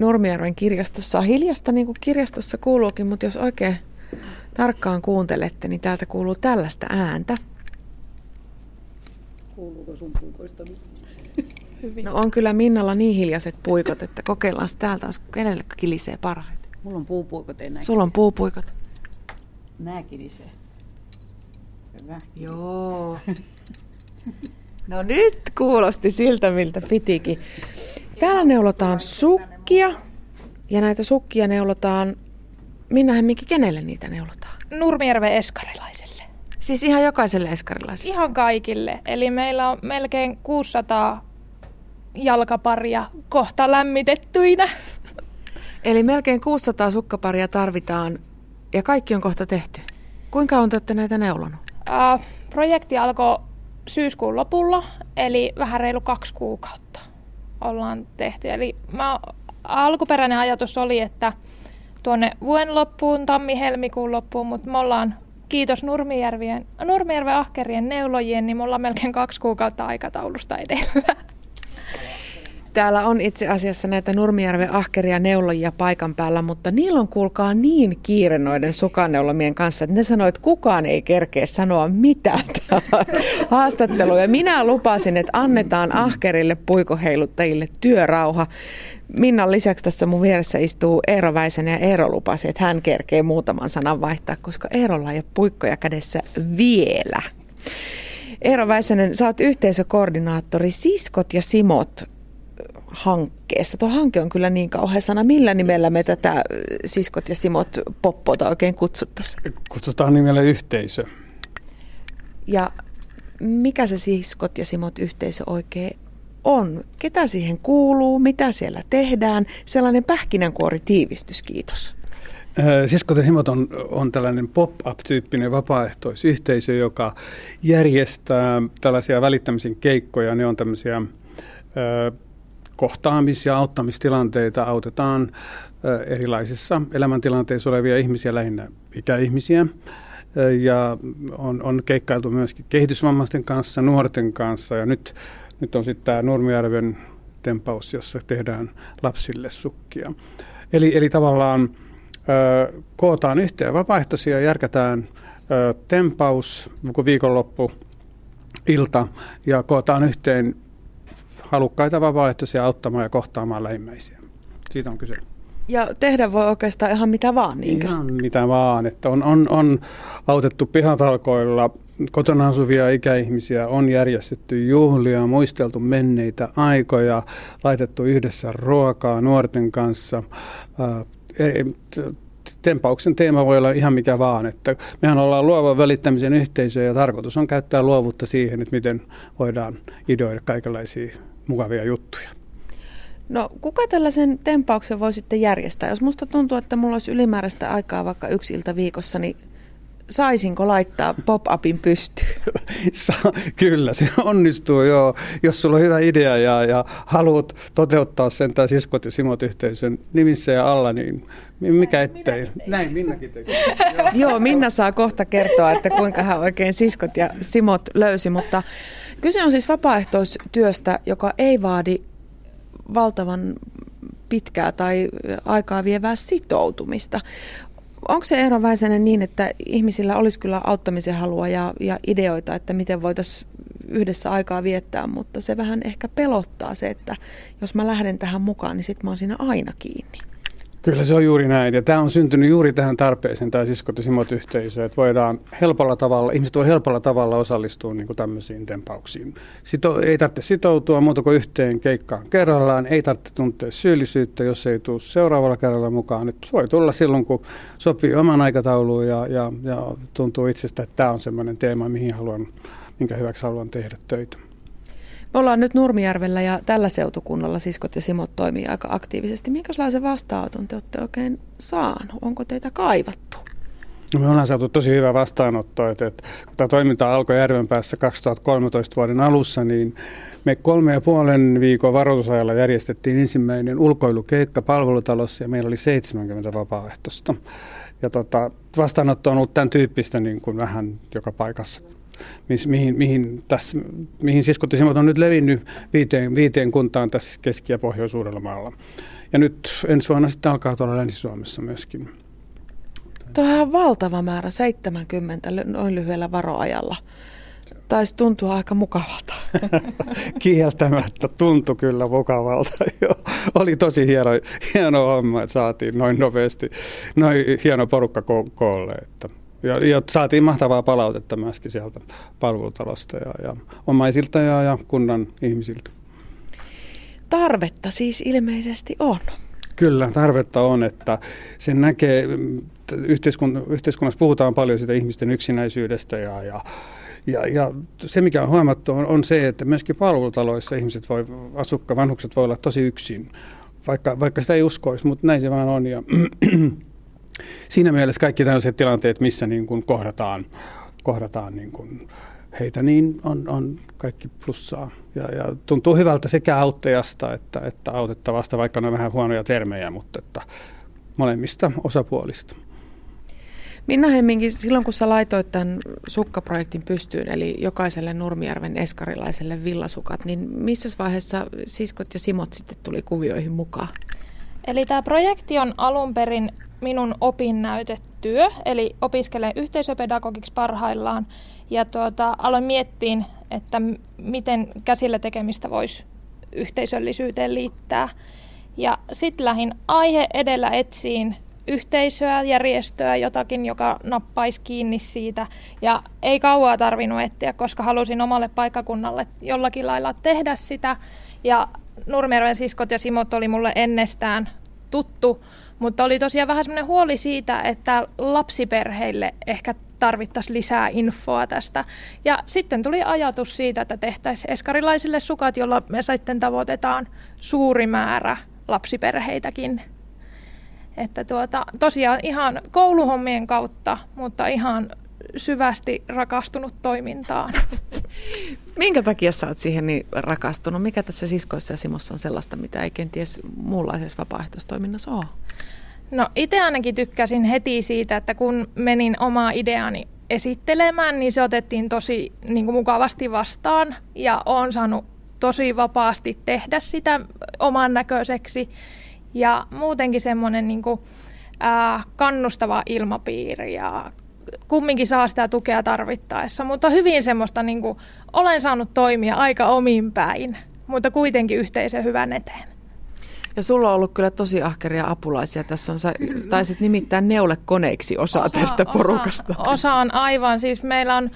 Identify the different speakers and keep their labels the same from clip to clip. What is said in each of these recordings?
Speaker 1: Nurmijärven kirjastossa on hiljasta, niin kuin kirjastossa kuuluukin, mutta jos oikein tarkkaan kuuntelette, niin täältä kuuluu tällaista ääntä.
Speaker 2: Kuuluuko sun puukoista
Speaker 1: Hyvin. No on kyllä Minnalla niin hiljaiset puikot, että kokeillaan täältä, jos kenelle kilisee parhaiten.
Speaker 2: Mulla on puupuikot, ei
Speaker 1: Sulla on puupuikot.
Speaker 2: Nää kilisee.
Speaker 1: Hyvä. Joo. No nyt kuulosti siltä, miltä pitikin. Täällä neulotaan sukkia ja näitä sukkia neulotaan, Minna Hemmikki, kenelle niitä neulotaan?
Speaker 3: Nurmijärven eskarilaiselle.
Speaker 1: Siis ihan jokaiselle eskarilaiselle?
Speaker 3: Ihan kaikille. Eli meillä on melkein 600 jalkaparia kohta lämmitettyinä.
Speaker 1: Eli melkein 600 sukkaparia tarvitaan ja kaikki on kohta tehty. Kuinka on te olette näitä neulonut?
Speaker 3: Uh, projekti alkoi syyskuun lopulla, eli vähän reilu kaksi kuukautta ollaan tehty. Eli mä, alkuperäinen ajatus oli, että tuonne vuoden loppuun, tammi-helmikuun loppuun, mutta me ollaan, kiitos Nurmijärvien, Nurmijärven ahkerien neulojien, niin me ollaan melkein kaksi kuukautta aikataulusta edellä.
Speaker 1: Täällä on itse asiassa näitä Nurmijärven ahkeria neulojia paikan päällä, mutta niillä on kuulkaa niin kiire noiden sukaneulomien kanssa, että ne sanoo, että kukaan ei kerkeä sanoa mitään haastatteluja. Minä lupasin, että annetaan ahkerille puikoheiluttajille työrauha. Minnan lisäksi tässä mun vieressä istuu Eero Väisen ja Eero lupasi, että hän kerkee muutaman sanan vaihtaa, koska Eerolla ei ole puikkoja kädessä vielä. Eero Väisänen, sä oot yhteisökoordinaattori. Siskot ja Simot hankkeessa. Tuo hanke on kyllä niin kauhean sana. Millä nimellä me tätä siskot ja simot poppota oikein kutsuttaisiin?
Speaker 4: Kutsutaan nimellä yhteisö.
Speaker 1: Ja mikä se siskot ja simot yhteisö oikein on? Ketä siihen kuuluu? Mitä siellä tehdään? Sellainen pähkinänkuori tiivistys, kiitos.
Speaker 4: Siskot ja Simot on, on tällainen pop-up-tyyppinen vapaaehtoisyhteisö, joka järjestää tällaisia välittämisen keikkoja. Ne on tämmöisiä kohtaamis- ja auttamistilanteita autetaan erilaisissa elämäntilanteissa olevia ihmisiä, lähinnä ikäihmisiä. Ja on, on keikkailtu myöskin kehitysvammaisten kanssa, nuorten kanssa ja nyt, nyt on sitten tämä Nurmijärven tempaus, jossa tehdään lapsille sukkia. Eli, eli tavallaan ö, kootaan yhteen vapaaehtoisia, järkätään ö, tempaus, viikonloppu, ilta ja kootaan yhteen halukkaita vapaaehtoisia auttamaan ja kohtaamaan lähimmäisiä. Siitä on kyse.
Speaker 1: Ja tehdä voi oikeastaan ihan mitä vaan,
Speaker 4: niinkö? Ihan mitä vaan. Että on, on, on autettu pihatalkoilla kotona asuvia ikäihmisiä, on järjestetty juhlia, muisteltu menneitä aikoja, laitettu yhdessä ruokaa nuorten kanssa. Tempauksen teema voi olla ihan mikä vaan. Että mehän ollaan luovan välittämisen yhteisö ja tarkoitus on käyttää luovuutta siihen, että miten voidaan ideoida kaikenlaisia mukavia juttuja.
Speaker 1: No kuka tällaisen tempauksen voi sitten järjestää? Jos musta tuntuu, että mulla olisi ylimääräistä aikaa vaikka yksi ilta viikossa, niin saisinko laittaa pop-upin pystyyn?
Speaker 4: Kyllä, se onnistuu joo. Jos sulla on hyvä idea ja, ja haluat toteuttaa sen tai siskot ja simot yhteisön nimissä ja alla, niin mikä ettei. Näin Minnakin tekee.
Speaker 1: joo, Minna saa kohta kertoa, että kuinka hän oikein siskot ja simot löysi, mutta Kyse on siis vapaaehtoistyöstä, joka ei vaadi valtavan pitkää tai aikaa vievää sitoutumista. Onko se Eero Väisänen niin, että ihmisillä olisi kyllä auttamisen halua ja, ja ideoita, että miten voitaisiin yhdessä aikaa viettää, mutta se vähän ehkä pelottaa se, että jos mä lähden tähän mukaan, niin sitten mä oon siinä aina kiinni.
Speaker 4: Kyllä se on juuri näin. Ja tämä on syntynyt juuri tähän tarpeeseen, tämä siskot ja simot yhteisö, että voidaan helpolla tavalla, ihmiset voi helpolla tavalla osallistua niin kuin tämmöisiin tempauksiin. Sito, ei tarvitse sitoutua muuta kuin yhteen keikkaan kerrallaan, ei tarvitse tuntea syyllisyyttä, jos ei tule seuraavalla kerralla mukaan. Nyt voi tulla silloin, kun sopii oman aikatauluun ja, ja, ja tuntuu itsestä, että tämä on semmoinen teema, mihin haluan, minkä hyväksi haluan tehdä töitä.
Speaker 1: Me ollaan nyt Nurmijärvellä ja tällä seutukunnalla siskot ja simot toimii aika aktiivisesti. Minkälaisen vastaanoton te olette oikein saanut? Onko teitä kaivattu?
Speaker 4: No me ollaan saatu tosi hyvä vastaanotto. Että, että kun tämä toiminta alkoi Järvenpäässä 2013 vuoden alussa, niin me kolme ja puolen viikon varoitusajalla järjestettiin ensimmäinen ulkoilukeikka palvelutalossa ja meillä oli 70 vapaaehtoista. Ja tota, vastaanotto on ollut tämän tyyppistä niin kuin vähän joka paikassa mis, mihin, mihin, tässä, mihin siskotisimot on nyt levinnyt viiteen, viiteen kuntaan tässä Keski- ja Pohjois-Uudellamaalla. Ja nyt ensi vuonna sitten alkaa tuolla Länsi-Suomessa myöskin.
Speaker 1: Tuo on valtava määrä, 70 noin lyhyellä varoajalla. Taisi tuntua aika mukavalta.
Speaker 4: Kieltämättä tuntui kyllä mukavalta. Oli tosi hieno, hieno homma, että saatiin noin nopeasti noin hieno porukka ko- koolle. Että ja, ja saatiin mahtavaa palautetta myöskin sieltä palvelutalosta ja, ja omaisilta ja, ja kunnan ihmisiltä.
Speaker 1: Tarvetta siis ilmeisesti on.
Speaker 4: Kyllä, tarvetta on, että sen näkee, yhteiskun, yhteiskunnassa puhutaan paljon sitä ihmisten yksinäisyydestä ja, ja, ja, ja se, mikä on huomattu, on, on se, että myöskin palvelutaloissa ihmiset voi, asukka, vanhukset voi olla tosi yksin, vaikka, vaikka sitä ei uskoisi, mutta näin se vaan on. Ja siinä mielessä kaikki tällaiset tilanteet, missä niin kuin kohdataan, kohdataan niin kuin heitä, niin on, on kaikki plussaa. Ja, ja tuntuu hyvältä sekä auttajasta että, että autettavasta, vaikka ne on vähän huonoja termejä, mutta että molemmista osapuolista.
Speaker 1: Minna Hemminkin, silloin kun sä laitoit tämän sukkaprojektin pystyyn, eli jokaiselle Nurmijärven eskarilaiselle villasukat, niin missä vaiheessa siskot ja simot sitten tuli kuvioihin mukaan?
Speaker 3: Eli tämä projekti on alun perin minun opinnäytetyö, eli opiskelen yhteisöpedagogiksi parhaillaan. Ja tuota, aloin miettiä, että miten käsillä tekemistä voisi yhteisöllisyyteen liittää. Ja sitten lähdin aihe edellä etsiin yhteisöä, järjestöä, jotakin, joka nappaisi kiinni siitä. Ja ei kauaa tarvinnut etsiä, koska halusin omalle paikkakunnalle jollakin lailla tehdä sitä. Ja Nurmijärven siskot ja Simot oli mulle ennestään tuttu, mutta oli tosiaan vähän semmoinen huoli siitä, että lapsiperheille ehkä tarvittaisiin lisää infoa tästä. Ja sitten tuli ajatus siitä, että tehtäisiin eskarilaisille sukat, jolla me sitten tavoitetaan suuri määrä lapsiperheitäkin. Että tuota, tosiaan ihan kouluhommien kautta, mutta ihan syvästi rakastunut toimintaan.
Speaker 1: Minkä takia sä oot siihen niin rakastunut? Mikä tässä siskoissa ja Simossa on sellaista, mitä ei kenties muunlaisessa vapaaehtoistoiminnassa ole?
Speaker 3: No itse ainakin tykkäsin heti siitä, että kun menin omaa ideani esittelemään, niin se otettiin tosi niin kuin mukavasti vastaan ja olen saanut tosi vapaasti tehdä sitä oman näköiseksi. Ja muutenkin semmoinen niin kuin, ää, kannustava ilmapiiri ja kumminkin saa sitä tukea tarvittaessa, mutta hyvin semmoista, niin kuin, olen saanut toimia aika omin päin, mutta kuitenkin yhteisön hyvän eteen.
Speaker 1: Ja sulla on ollut kyllä tosi ahkeria apulaisia. Tässä on, sä taisit nimittäin neulekoneiksi osa, osa tästä porukasta.
Speaker 3: Osa, osa on aivan, siis meillä on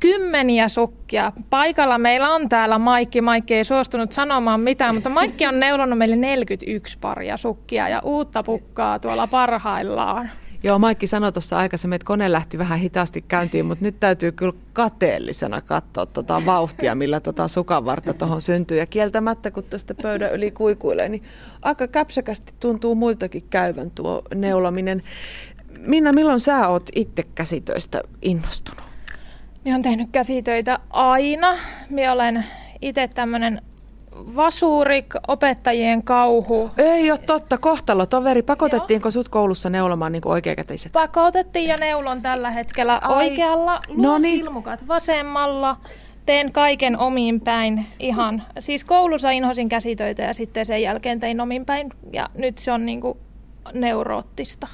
Speaker 3: kymmeniä sukkia. Paikalla meillä on täällä Maikki. Maikki ei suostunut sanomaan mitään, mutta Maikki on neulonut meille 41 paria sukkia ja uutta pukkaa tuolla parhaillaan.
Speaker 1: Joo, Maikki sanoi tuossa aikaisemmin, että kone lähti vähän hitaasti käyntiin, mutta nyt täytyy kyllä kateellisena katsoa tota vauhtia, millä tota sukanvarta tuohon syntyy. Ja kieltämättä, kun tuosta pöydän yli kuikuilee, niin aika käpsäkästi tuntuu muiltakin käyvän tuo neulominen. Minna, milloin sä oot itse käsitöistä innostunut?
Speaker 3: Minä olen tehnyt käsitöitä aina. Minä olen itse tämmöinen vasurik, opettajien kauhu.
Speaker 1: Ei ole totta, kohtalo. Toveri, pakotettiinko sut koulussa neulomaan niin oikeakätiset?
Speaker 3: Pakotettiin ja neulon tällä hetkellä Ai. oikealla, luon silmukat vasemmalla. Teen kaiken omiin päin ihan. Siis koulussa inhosin käsitöitä ja sitten sen jälkeen tein omin päin. Ja nyt se on niin kuin neuroottista.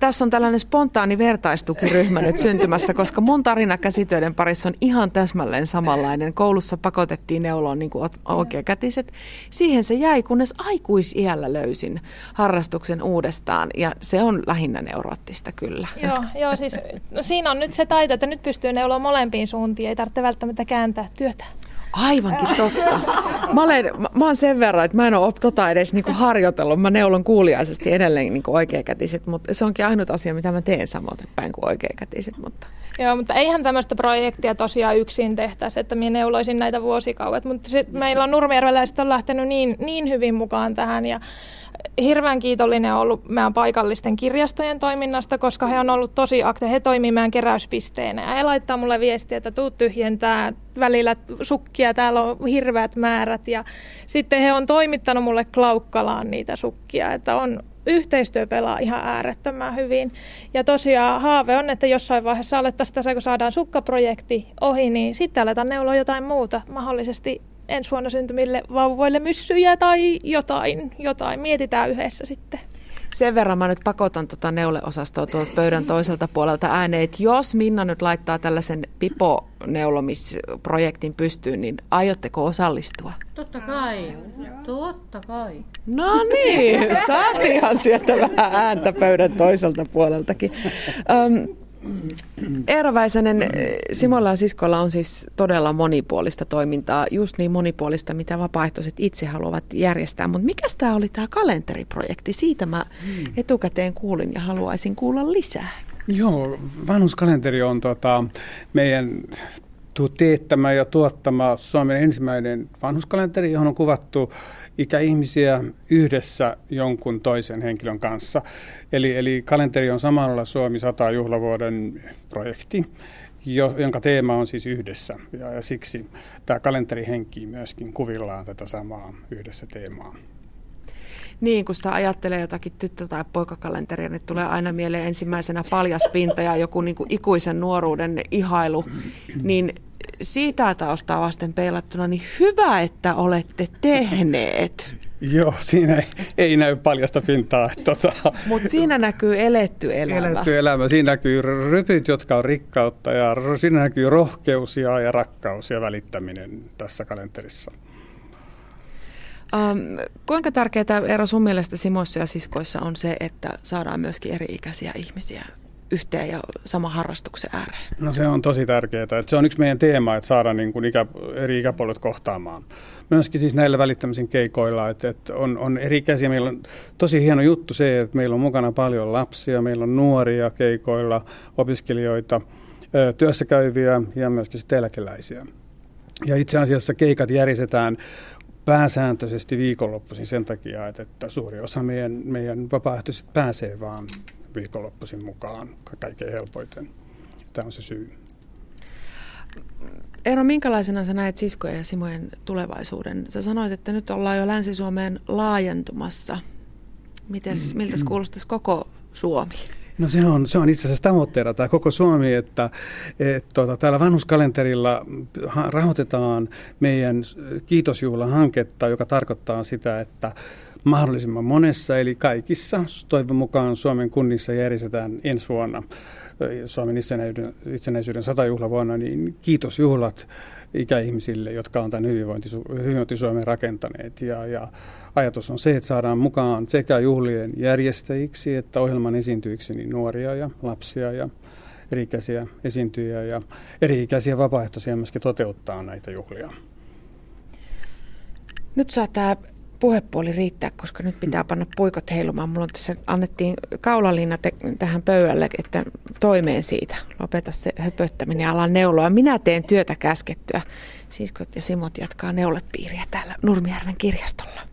Speaker 1: Tässä on tällainen spontaani vertaistukiryhmä nyt syntymässä, koska mun tarina käsitöiden parissa on ihan täsmälleen samanlainen. Koulussa pakotettiin neuloon niin oikeakätiset. Siihen se jäi, kunnes aikuisiällä löysin harrastuksen uudestaan ja se on lähinnä neuroottista kyllä.
Speaker 3: Joo, joo siis no siinä on nyt se taito, että nyt pystyy neuloon molempiin suuntiin, ei tarvitse välttämättä kääntää työtä.
Speaker 1: Aivankin totta. Mä, olen, mä, mä oon sen verran, että mä en ole tota edes niinku harjoitellut. Mä neulon kuuliaisesti edelleen niinku oikeakätiset, mutta se onkin ainut asia, mitä mä teen samoin päin kuin oikeakätiset. Mutta.
Speaker 3: Joo, mutta eihän tämmöistä projektia tosiaan yksin tehtäisi, että minä neuloisin näitä vuosikauet. Mutta sit meillä on Nurmijärveläiset on lähtenyt niin, niin hyvin mukaan tähän ja hirveän kiitollinen ollut meidän paikallisten kirjastojen toiminnasta, koska he on ollut tosi aktiivisia. He toimii meidän keräyspisteenä ja he laittaa mulle viestiä, että tuu tyhjentää välillä sukkia, täällä on hirveät määrät. Ja sitten he on toimittanut mulle Klaukkalaan niitä sukkia, että on yhteistyö pelaa ihan äärettömän hyvin. Ja tosiaan haave on, että jossain vaiheessa alettaisiin tässä, kun saadaan sukkaprojekti ohi, niin sitten aletaan neuloa jotain muuta, mahdollisesti ensi vuonna syntymille vauvoille myssyjä tai jotain, jotain. Mietitään yhdessä sitten.
Speaker 1: Sen verran mä nyt pakotan tuota neuleosastoa tuolta pöydän toiselta puolelta ääneen, että jos Minna nyt laittaa tällaisen pipo-neulomisprojektin pystyyn, niin aiotteko osallistua?
Speaker 2: Totta kai, totta kai.
Speaker 1: No niin, saatiinhan sieltä vähän ääntä pöydän toiselta puoleltakin. Öm, Eero Väisänen, Simolla ja siskolla on siis todella monipuolista toimintaa, just niin monipuolista, mitä vapaaehtoiset itse haluavat järjestää. Mutta mikä tämä oli tämä kalenteriprojekti? Siitä mä etukäteen kuulin ja haluaisin kuulla lisää.
Speaker 4: Joo, vanhuskalenteri on tota, meidän teettämä ja tuottama Suomen ensimmäinen vanhuskalenteri, johon on kuvattu ikäihmisiä yhdessä jonkun toisen henkilön kanssa. Eli, eli kalenteri on samalla Suomi 100 juhlavuoden projekti, jo, jonka teema on siis yhdessä. Ja, ja siksi tämä kalenteri henkii myöskin kuvillaan tätä samaa yhdessä teemaa.
Speaker 1: Niin, kun sitä ajattelee jotakin tyttö- tai poikakalenteria, niin tulee aina mieleen ensimmäisenä paljaspinta ja joku niin kuin ikuisen nuoruuden ihailu. Niin siitä taustaa vasten peilattuna, niin hyvä, että olette tehneet.
Speaker 4: Joo, siinä ei, ei näy paljasta pintaa. Tota.
Speaker 1: Mutta siinä näkyy eletty elämä.
Speaker 4: Eletty elämä. Siinä näkyy rypyt, jotka on rikkautta ja siinä näkyy rohkeus ja, ja rakkaus ja välittäminen tässä kalenterissa.
Speaker 1: Um, kuinka tärkeää ero sun mielestä Simoissa ja siskoissa on se, että saadaan myöskin eri-ikäisiä ihmisiä yhteen ja sama harrastuksen ääreen?
Speaker 4: No se on tosi tärkeää. Että se on yksi meidän teema, että saadaan niin kuin ikä, eri ikäpuolet kohtaamaan. Myöskin siis näillä välittämisen keikoilla, että, että on, on eri ikäisiä. Meillä on tosi hieno juttu se, että meillä on mukana paljon lapsia, meillä on nuoria keikoilla, opiskelijoita, työssä käyviä ja myöskin sitten eläkeläisiä. Ja itse asiassa keikat järjestetään pääsääntöisesti viikonloppuisin sen takia, että, että suuri osa meidän, meidän vapaaehtoiset pääsee vaan viikonloppuisin mukaan kaikkein helpoiten. Tämä on se syy.
Speaker 1: Eero, minkälaisena sä näet siskojen ja Simojen tulevaisuuden? Sä sanoit, että nyt ollaan jo Länsi-Suomeen laajentumassa. Mites, miltä kuulostaisi koko Suomi?
Speaker 4: No se on, se on itse asiassa tavoitteena tämä koko Suomi, että et, tota, täällä vanhuskalenterilla rahoitetaan meidän kiitosjuhlahanketta, joka tarkoittaa sitä, että mahdollisimman monessa, eli kaikissa toivon mukaan Suomen kunnissa järjestetään ensi vuonna Suomen itsenäisyyden, itsenäisyyden satajuhlavuonna, niin kiitosjuhlat ikäihmisille, jotka on tämän hyvinvointi, hyvinvointi Suomen rakentaneet. Ja, ja ajatus on se, että saadaan mukaan sekä juhlien järjestäjiksi että ohjelman esiintyjiksi niin nuoria ja lapsia ja eri-ikäisiä esiintyjiä ja eri-ikäisiä vapaaehtoisia myöskin toteuttaa näitä juhlia.
Speaker 1: Nyt saa tämä puhepuoli riittää, koska nyt pitää panna puikot heilumaan. Mulla on tässä annettiin kaulaliina te- tähän pöydälle, että toimeen siitä. Lopeta se höpöttäminen ja ala neuloa. Minä teen työtä käskettyä. Siskot ja Simot jatkaa neulepiiriä täällä Nurmijärven kirjastolla.